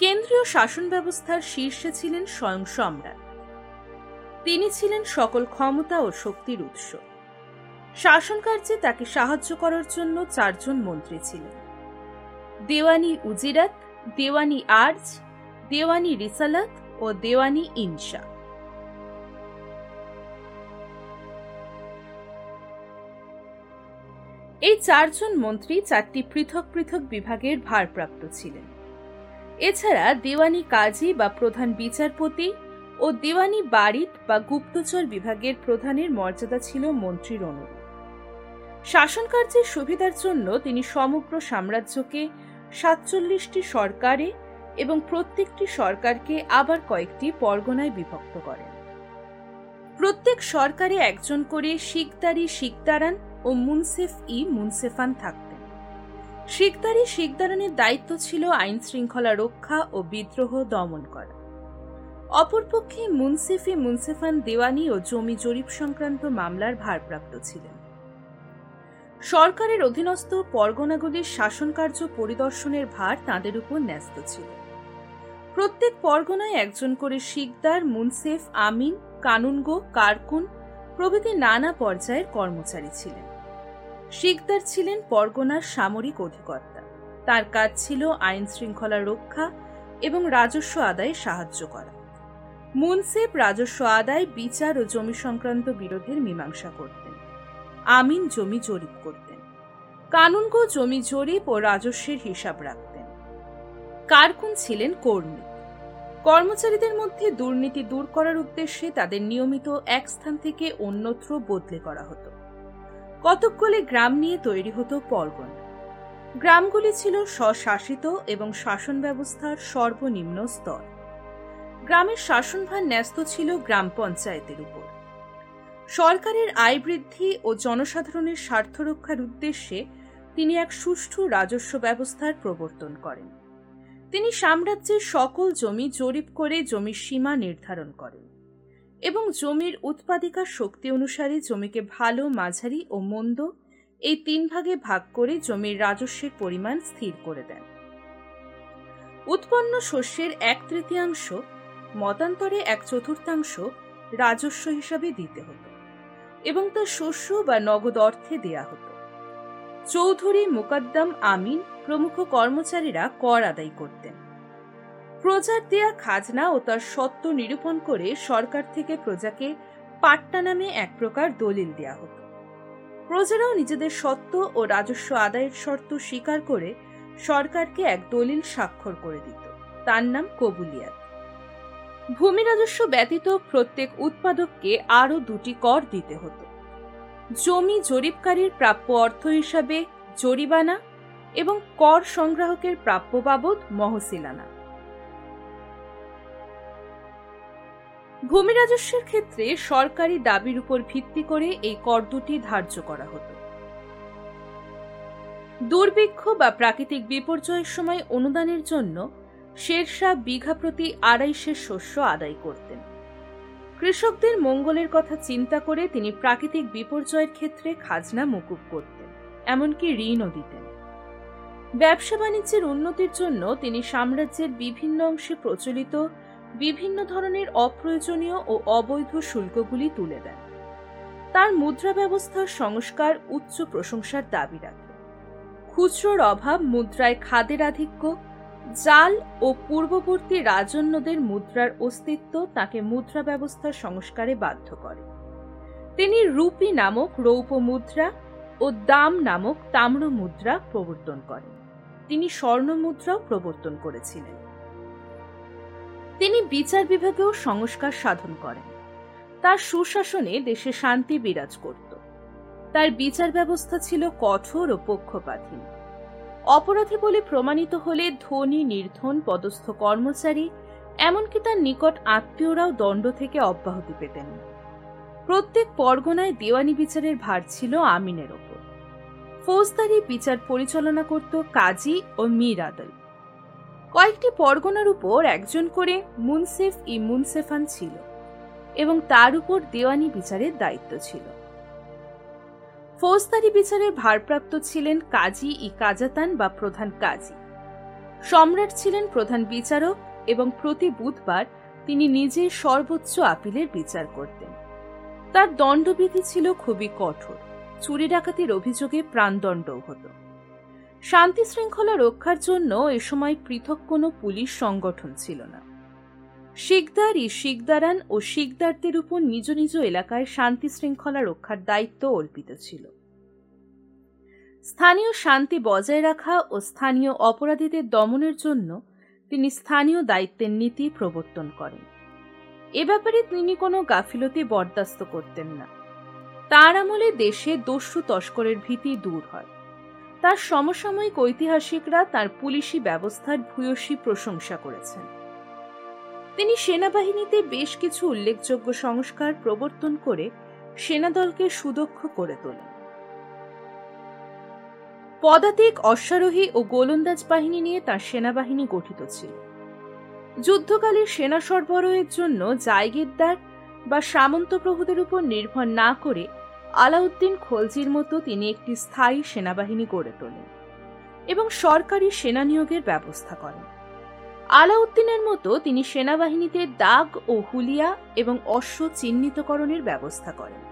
কেন্দ্রীয় শাসন ব্যবস্থার শীর্ষে ছিলেন স্বয়ং সম্রাট। তিনি ছিলেন সকল ক্ষমতা ও শক্তির উৎস। শাসন কার্যে তাকে সাহায্য করার জন্য চারজন মন্ত্রী ছিলেন। দেওয়ানি উজিরাত, দেওয়ানি আর্জ, দেওয়ানি রিসালাত ও দেওয়ানি ইনশা এই চারজন মন্ত্রী চারটি পৃথক পৃথক বিভাগের ভারপ্রাপ্ত ছিলেন। এছাড়া দেওয়ানি কাজী বা প্রধান বিচারপতি ও দেওয়ানি বাড়িত বা গুপ্তচর বিভাগের প্রধানের মর্যাদা ছিল মন্ত্রীর অনুরূপ। শাসনকার্যের সুবিধার জন্য তিনি সমগ্র সাম্রাজ্যকে সাতচল্লিশটি সরকারে এবং প্রত্যেকটি সরকারকে আবার কয়েকটি পরগনায় বিভক্ত করেন। প্রত্যেক সরকারে একজন করে শিকদারি শিকদারান ও মুনসেফ ই মুনসেফান থাকতেন। শিকদারি শিকদারানের দায়িত্ব ছিল আইন শৃঙ্খলা রক্ষা ও বিদ্রোহ দমন করা। অপরপক্ষে মুনসিফি মুনসেফান দেওয়ানি ও জমি জরিপ সংক্রান্ত মামলার ভারপ্রাপ্ত ছিলেন। সরকারের অধীনস্থ পরগনাগুলির শাসনকার্য পরিদর্শনের ভার তাঁদের উপর ন্যস্ত ছিল। প্রত্যেক পরগনায় একজন করে শিকদার মুনসেফ আমিন, কানুনগো, কারকুন প্রভৃতি নানা পর্যায়ের কর্মচারী ছিলেন। শিকদার ছিলেন পরগনার সামরিক অধিকর্তা। তার কাজ ছিল আইন শৃঙ্খলা রক্ষা এবং রাজস্ব আদায়ে সাহায্য করা। মুনসেফ রাজস্ব আদায়, বিচার ও জমি সংক্রান্ত বিরোধের মীমাংসা করতেন। আমিন জমি জরিপ করতেন। কানুনগো জমি জরিপ ও রাজস্বের হিসাব রাখতেন। কারকুন ছিলেন কর্মী। কর্মচারীদের মধ্যে দুর্নীতি দূর করার উদ্দেশ্যে তাদের নিয়মিত এক স্থান থেকে অন্যত্র বদলে করা হতো। কতকগুলি গ্রাম নিয়ে তৈরি হতো পরগনা। গ্রামগুলি ছিল স্বশাসিত এবং শাসন ব্যবস্থার সর্বনিম্ন স্তর। গ্রামের শাসনভার ন্যস্ত ছিল গ্রাম পঞ্চায়েতের উপর। সরকারের আয় বৃদ্ধি ও জনসাধারণের স্বার্থ রক্ষার উদ্দেশ্যে তিনি এক সুষ্ঠু রাজস্ব ব্যবস্থার প্রবর্তন করেন। তিনি সাম্রাজ্যের সকল জমি জরিপ করে জমির সীমা নির্ধারণ করেন এবং জমির উৎপাদিকার শক্তি অনুসারে জমিকে ভালো, মাঝারি ও মন্দ এই তিন ভাগে ভাগ করে জমির রাজস্বের পরিমাণ স্থির করে দেন। উৎপন্ন শস্যের এক তৃতীয়াংশ মতান্তরে এক চতুর্থাংশ রাজস্ব হিসাবে দিতে হতো এবং তা শস্য বা নগদ অর্থে দেয়া হতো। চৌধুরী মুকদ্দম আমিন প্রমুখ কর্মচারীরা কর আদায় করতেন। প্রজার দেয়া খাজনা ও তার সত্য নিরূপণ করে সরকার থেকে প্রজাকে পাট্টা নামে এক প্রকার দলিল দেয়া হতো। প্রজারাও নিজেদের সত্য ও রাজস্ব আদায়ের শর্ত স্বীকার করে সরকারকে এক দলিল স্বাক্ষর করে দিত। তার নাম কবুলিয়াত। ভূমি রাজস্ব ব্যতীত প্রত্যেক উৎপাদককে আরও দুটি কর দিতে হতো। জমি জরিপকারীর প্রাপ্য অর্থ হিসাবে জরিমানা এবং কর সংগ্রাহকের প্রাপ্য বাবদ মহসিলানা। ভূমি রাজস্বের ক্ষেত্রে সরকারি দাবির উপর ভিত্তি করে এই কর দুটি ধার্য করা হতো। দুর্ভিক্ষ বা প্রাকৃতিক বিপর্যয়ের সময় অনুদানের জন্য শেরশাহ বিঘা প্রতি আড়াইশের শস্য আদায় করতেন। কৃষকদের মঙ্গলের কথা চিন্তা করে তিনি প্রাকৃতিক বিপর্যয়ের ক্ষেত্রে খাজনা মুকুব করতেন, এমনকি ঋণও দিতেন। ব্যবসা বাণিজ্যের উন্নতির জন্য তিনি সাম্রাজ্যের বিভিন্ন অংশে প্রচলিত বিভিন্ন ধরনের অপ্রয়োজনীয় ও অবৈধ শুল্কগুলি তুলে দেন। তার মুদ্রা ব্যবস্থার সংস্কার উচ্চ প্রশংসার দাবি রাখে। খুচরোর অভাব মুদ্রায় খাদের আধিক্য জাল ও পূর্ববর্তী রাজন্যদের মুদ্রার অস্তিত্ব তাকে মুদ্রা ব্যবস্থার সংস্কারে বাধ্য করে। তিনি রূপী নামক রৌপ মুদ্রা ও দাম নামক তাম্র মুদ্রা প্রবর্তন করেন। তিনি স্বর্ণ মুদ্রাও প্রবর্তন করেছিলেন। তিনি বিচার বিভাগেও সংস্কার সাধন করেন। তার সুশাসনে দেশে শান্তি বিরাজ করত। তার বিচার ব্যবস্থা ছিল কঠোর ও পক্ষপাতহীন। অপরাধী বলে প্রমাণিত হলে ধনী, নির্ধন, পদস্থ কর্মচারী, এমনকি তার নিকট আত্মীয়রাও দণ্ড থেকে অব্যাহতি পেতেন। প্রত্যেক পরগনায় দেওয়ানি বিচারের ভার ছিল আমিনের ওপর। ফৌজদারি বিচার পরিচালনা করত কাজী ও মীর আদল। কয়েকটি পরগনার উপর একজন করে মুনসেফ ই মুনসেফান ছিল এবং তার উপর দেওয়ানি বিচারের দায়িত্ব ছিল। ফৌজদারি বিচারের ভারপ্রাপ্ত ছিলেন কাজী ই কাজাতান বা প্রধান কাজী। সম্রাট ছিলেন প্রধান বিচারক এবং প্রতি বুধবার তিনি নিজে সর্বোচ্চ আপিলের বিচার করতেন। তার দণ্ডবিধি ছিল খুবই কঠোর। চুরি ডাকাতির অভিযোগে প্রাণদণ্ডও হতো। শান্তি শৃঙ্খলা রক্ষার জন্য এ সময় পৃথক কোনো পুলিশ সংগঠন ছিল না। শিকদার ই শিকদারান ও শিকদারদের উপর নিজ নিজ এলাকায় শান্তি শৃঙ্খলা রক্ষার দায়িত্ব অর্পিত ছিল। স্থানীয় শান্তি বজায় রাখা ও স্থানীয় অপরাধীদের দমনের জন্য তিনি স্থানীয় দায়িত্বের নীতি প্রবর্তন করেন। এ ব্যাপারে তিনি কোনো গাফিলতি বরদাস্ত করতেন না। তার আমলে দেশে দস্যু তস্করের ভীতি দূর হয়। তার সমসাময়িক ঐতিহাসিকরা তার পুলিশি ব্যবস্থার ভূয়সী প্রশংসা করেছেন। তিনি সেনাবাহিনীতে বেশ কিছু উল্লেখযোগ্য সংস্কার প্রবর্তন করে সেনাদলকে সুদক্ষ করে তোলেন। পদাতিক, অশ্বারোহী ও গোলন্দাজ বাহিনী নিয়ে তার সেনাবাহিনী গঠিত ছিল। যুদ্ধকালে সেনা সরবরাহের জন্য জায়গিরদার বা সামন্ত প্রভুদের উপর নির্ভর না করে আলাউদ্দিন খলজির মতো তিনি একটি স্থায়ী সেনাবাহিনী গড়ে তোলেন এবং সরকারি সেনা নিয়োগের ব্যবস্থা করেন। আলাউদ্দিনের মতো তিনি সেনাবাহিনীতে দাগ ও হুলিয়া এবং অশ্ব চিহ্নিতকরণের ব্যবস্থা করেন।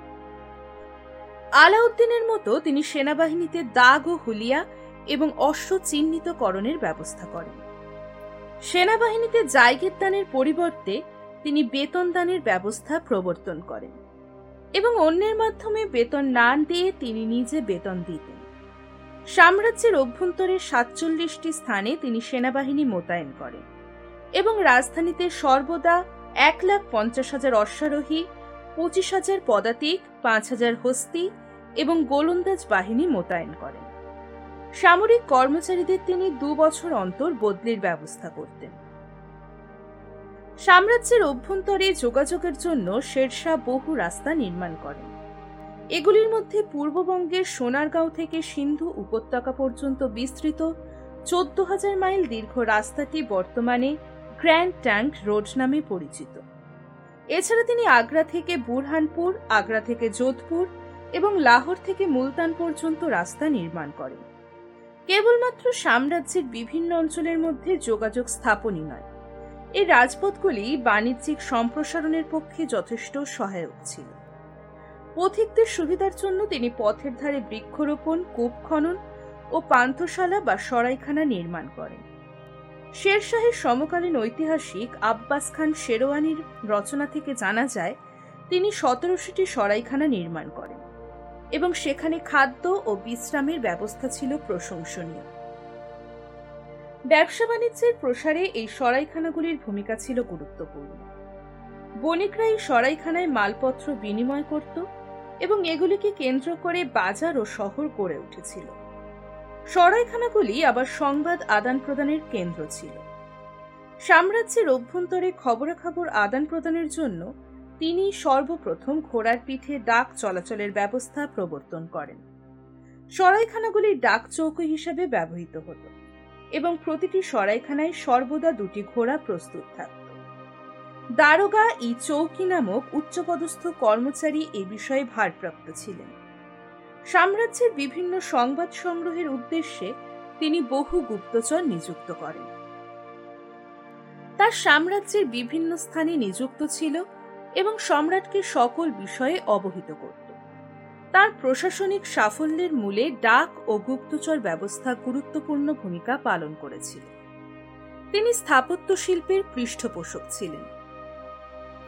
আলাউদ্দিনের মতো তিনি সেনাবাহিনীতে দাগ ও হুলিয়া এবং অশ্ব চিহ্নিতকরণের ব্যবস্থা করেন। সেনাবাহিনীতে জায়গের দানের পরিবর্তে তিনি বেতন দানের ব্যবস্থা প্রবর্তন করেন এবং অন্যের মাধ্যমে বেতন না দিয়ে তিনি নিজে বেতন দিতেন। সাম্রাজ্যের অভ্যন্তরে সাতচল্লিশটি স্থানে তিনি সেনাবাহিনী মোতায়েন করেন এবং রাজধানীতে সর্বদা এক লাখ পঞ্চাশ হাজার অশ্বারোহী, পঁচিশ হাজার পদাতিক, পাঁচ হাজার হস্তি এবং গোলন্দাজ বাহিনী মোতায়েন করেন। সামরিক কর্মচারীদের তিনি দু বছর অন্তর বদলির ব্যবস্থা করতেন। সাম্রাজ্যের অভ্যন্তরে যোগাযোগের জন্য শেরশাহ বহু রাস্তা নির্মাণ করেন। এগুলির মধ্যে পূর্ববঙ্গের সোনারগাঁও থেকে সিন্ধু উপত্যকা পর্যন্ত বিস্তৃত। চোদ্দ হাজার মাইল দীর্ঘ রাস্তাটি বর্তমানে গ্র্যান্ড ট্যাঙ্ক রোড নামে পরিচিত। এছাড়া তিনি আগ্রা থেকে বুরহানপুর, আগ্রা থেকে যোধপুর এবং লাহোর থেকে মুলতান পর্যন্ত রাস্তা নির্মাণ করেন। কেবলমাত্র সাম্রাজ্যের বিভিন্ন অঞ্চলের মধ্যে যোগাযোগ স্থাপনই নয়। এই রাজপথগুলি বাণিজ্যিক সম্প্রসারণের পক্ষে যথেষ্ট সহায়ক ছিল। পথিকদের সুবিধার জন্য তিনি পথের ধারে বৃক্ষরোপণ, কূপ খনন ও পান্থশালা বা সরাইখানা নির্মাণ করেন। শেরশাহের সমকালীন ঐতিহাসিক আব্বাস খান শেরওয়ানির রচনা থেকে জানা যায়, তিনি সতেরোশোটি সরাইখানা নির্মাণ করেন এবং সেখানে খাদ্য ও বিশ্রামের ব্যবস্থা ছিল প্রশংসনীয়। ব্যবসা বাণিজ্যের প্রসারে এই সরাইখানাগুলির ভূমিকা ছিল গুরুত্বপূর্ণ। বণিকরা এই সরাইখানায় মালপত্র বিনিময় করত এবং এগুলিকে কেন্দ্র করে বাজার ও শহর গড়ে উঠেছিল। সরাইখানাগুলি আবার সংবাদ আদান প্রদানের কেন্দ্র ছিল। সাম্রাজ্যের অভ্যন্তরে খবরাখবর আদান প্রদানের জন্য তিনি সর্বপ্রথম ঘোড়ার পিঠে ডাক চলাচলের ব্যবস্থা প্রবর্তন করেন। সরাইখানাগুলি ডাক চৌকি হিসাবে ব্যবহৃত হতো এবং প্রতিটি সরাইখানায় সর্বদা দুটি ঘোড়া প্রস্তুত থাকত। দারোগা ই চৌকি নামক উচ্চপদস্থ কর্মচারী এ বিষয়ে ভারপ্রাপ্ত ছিলেন। সাম্রাজ্যের বিভিন্ন সংবাদ সংগ্রহের উদ্দেশ্যে তিনি বহু গুপ্তচর নিযুক্ত করেন। তার সাম্রাজ্যের বিভিন্ন স্থানে নিযুক্ত ছিল এবং সম্রাটকে সকল বিষয়ে অবহিত করত। তার প্রশাসনিক সাফল্যের মূলে ডাক ও গুপ্তচর ব্যবস্থা গুরুত্বপূর্ণ ভূমিকা পালন করেছিল। তিনি স্থাপত্য শিল্পের পৃষ্ঠপোষক ছিলেন।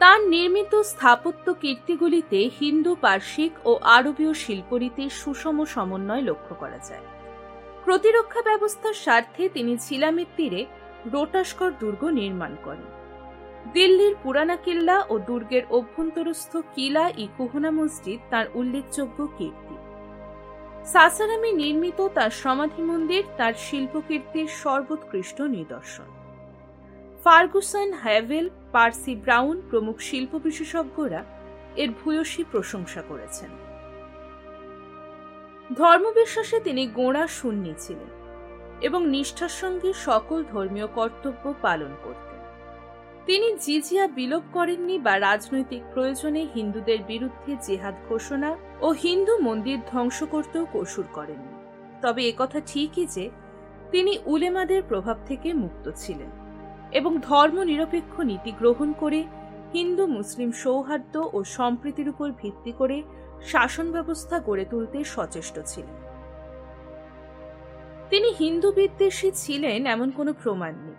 তার নির্মিত স্থাপত্য কীর্তিগুলিতে হিন্দু পার্শ্বিক ও আরবীয় শিল্পরীতির সুষম সমন্বয় লক্ষ্য করা যায়। প্রতিরক্ষা ব্যবস্থার স্বার্থে তিনি ঝিলামের তীরে রোটাস্কর দুর্গ নির্মাণ করেন। দিল্লির পুরানা কিল্লা ও দুর্গের অভ্যন্তরস্থ কিলা ই কুহনা মসজিদ তার উল্লেখযোগ্য কীর্তি। সাসারামে নির্মিত তার সমাধি মন্দির তার শিল্পকীর্তির সর্বোৎকৃষ্ট নিদর্শন। ফার্গুসন, হ্যাভেল, পার্সি ব্রাউন প্রমুখ শিল্প বিশেষজ্ঞরা এর ভূয়সী প্রশংসা করেছেন। ধর্মবিশ্বাসে তিনি গোড়া শূন্যী ছিলেন এবং নিষ্ঠার সঙ্গে সকল ধর্মীয় কর্তব্য পালন করতেন। তিনি জিজিয়া বিলোপ করেননি বা রাজনৈতিক প্রয়োজনে হিন্দুদের বিরুদ্ধে জেহাদ ঘোষণা ও হিন্দু মন্দির ধ্বংস করতেও কসুর করেননি। তবে একথা ঠিকই যে তিনি উলেমাদের প্রভাব থেকে মুক্ত ছিলেন। এবং ধর্ম নিরপেক্ষ নীতি গ্রহণ করে হিন্দু, মুসলিম সৌহার্দ্য ও সম্প্রীতির উপর ভিত্তি করে শাসন ব্যবস্থা গড়ে তুলতে সচেষ্ট ছিলেন। তিনি হিন্দু বিদ্বেষী ছিলেন এমন কোনো প্রমাণ নেই।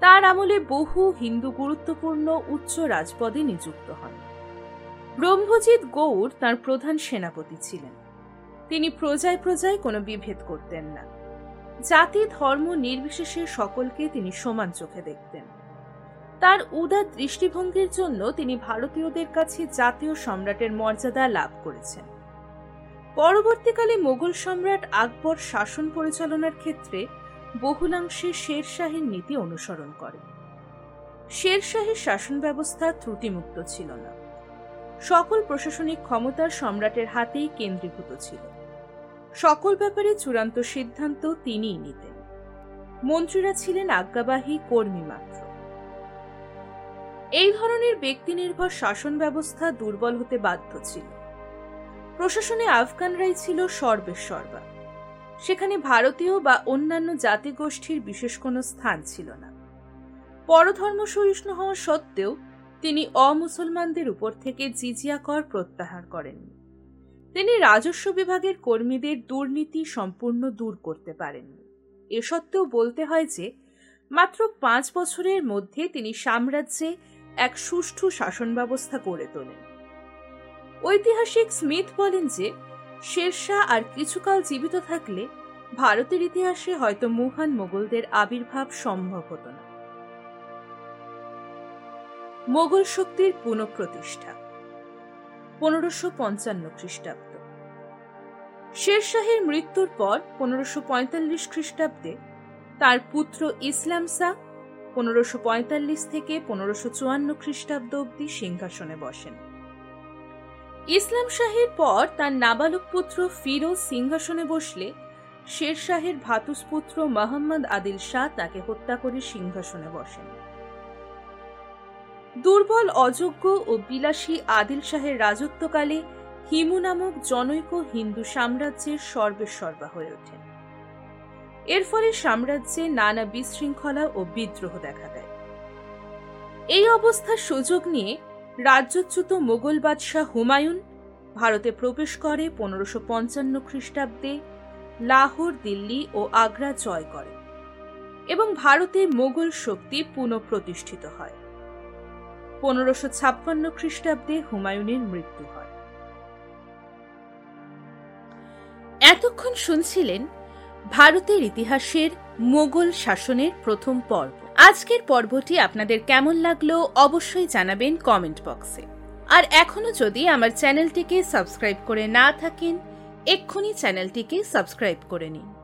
তার আমলে বহু হিন্দু গুরুত্বপূর্ণ উচ্চ রাজপদে নিযুক্ত হন। ব্রহ্মজিৎ গৌর তার প্রধান সেনাপতি ছিলেন। তিনি প্রজায় প্রজায় কোনো বিভেদ করতেন না। জাতি ধর্ম নির্বিশেষে সকলকে তিনি সমান চোখে দেখতেন। তার উদার দৃষ্টিভঙ্গির জন্য তিনি ভারতীয়দের কাছে জাতীয় সম্রাটের মর্যাদা লাভ করেছেন। পরবর্তীকালে মোগল সম্রাট আকবর শাসন পরিচালনার ক্ষেত্রে বহুলাংশে শেরশাহীর নীতি অনুসরণ করে শেরশাহীর শাসন ব্যবস্থা ত্রুটিমুক্ত ছিল না। সকল প্রশাসনিক ক্ষমতা সম্রাটের হাতেই কেন্দ্রীভূত ছিল। সকল ব্যাপারে চূড়ান্ত সিদ্ধান্ত তিনিই নিতেন। মন্ত্রীরা ছিলেন আজ্ঞাবাহী কর্মী মাত্র। এই ধরনের ব্যক্তি নির্ভর শাসন ব্যবস্থা দুর্বল হতে বাধ্য ছিল। প্রশাসনে আফগানরাই ছিল সর্বেসর্বা সেখানে ভারতীয় বা অন্যান্য জাতিগোষ্ঠীর বিশেষ কোনো স্থান ছিল না। পরধর্ম সহিষ্ণু হওয়া সত্ত্বেও তিনি অমুসলমানদের উপর থেকে জিজিয়া কর প্রত্যাহার করেন তিনি রাজস্ব বিভাগের কর্মীদের দুর্নীতি সম্পূর্ণ দূর করতে পারেননি। এ সত্ত্বেও বলতে হয় যে, মাত্র পাঁচ বছরের মধ্যে তিনি সাম্রাজ্যে এক সুষ্ঠু শাসন ব্যবস্থা গড়ে তোলেন। ঐতিহাসিক স্মিথ বলেন যে, শেরশাহ আর কিছুকাল জীবিত থাকলে ভারতের ইতিহাসে হয়তো মহান মোগলদের আবির্ভাব সম্ভব হতো না। মোগল শক্তির পুনঃপ্রতিষ্ঠা পনেরোশো পঞ্চান্ন খ্রিস্টাব্দ। শেরশাহের মৃত্যুর পর পনেরোশো পঁয়তাল্লিশ খ্রিস্টাব্দে তার পুত্র ইসলাম শাহ পনেরোশো পঁয়তাল্লিশ থেকে পনেরোশো চুয়ান্ন খ্রিস্টাব্দ অব্দি সিংহাসনে বসেন। ইসলাম শাহের পর তার নাবালক পুত্র ফিরোজ সিংহাসনে বসলে শের শাহের ভাতুসপুত্র মোহাম্মদ আদিল শাহ তাকে হত্যা করে সিংহাসনে বসেন। দুর্বল, অযোগ্য ও বিলাসী আদিল শাহের রাজত্বকালে হিমু নামক জনৈক হিন্দু সাম্রাজ্যের সর্বেসর্বা হয়ে ওঠেন। এর ফলে সাম্রাজ্যে নানা বিশৃঙ্খলা ও বিদ্রোহ দেখা দেয়। এই অবস্থার সুযোগ নিয়ে রাজ্যচ্যুত মোগল বাদশাহ হুমায়ুন ভারতে প্রবেশ করে পনেরোশো পঞ্চান্ন খ্রিস্টাব্দে লাহোর, দিল্লি ও আগ্রা জয় করে এবং ভারতে মোগল শক্তি পুনঃপ্রতিষ্ঠিত হয়। পনেরোশো ছাপ্পান্ন খ্রিস্টাব্দে হুমায়ুনের মৃত্যু হয়। এতক্ষণ শুনছিলেন ভারতের ইতিহাসের মোগল শাসনের প্রথম পর্ব। আজকের পর্বটি আপনাদের কেমন লাগল অবশ্যই জানাবেন কমেন্ট বক্সে। আর এখনও যদি আমার চ্যানেলটিকে সাবস্ক্রাইব করে না থাকেন, এক্ষুনি চ্যানেলটিকে সাবস্ক্রাইব করে নিন।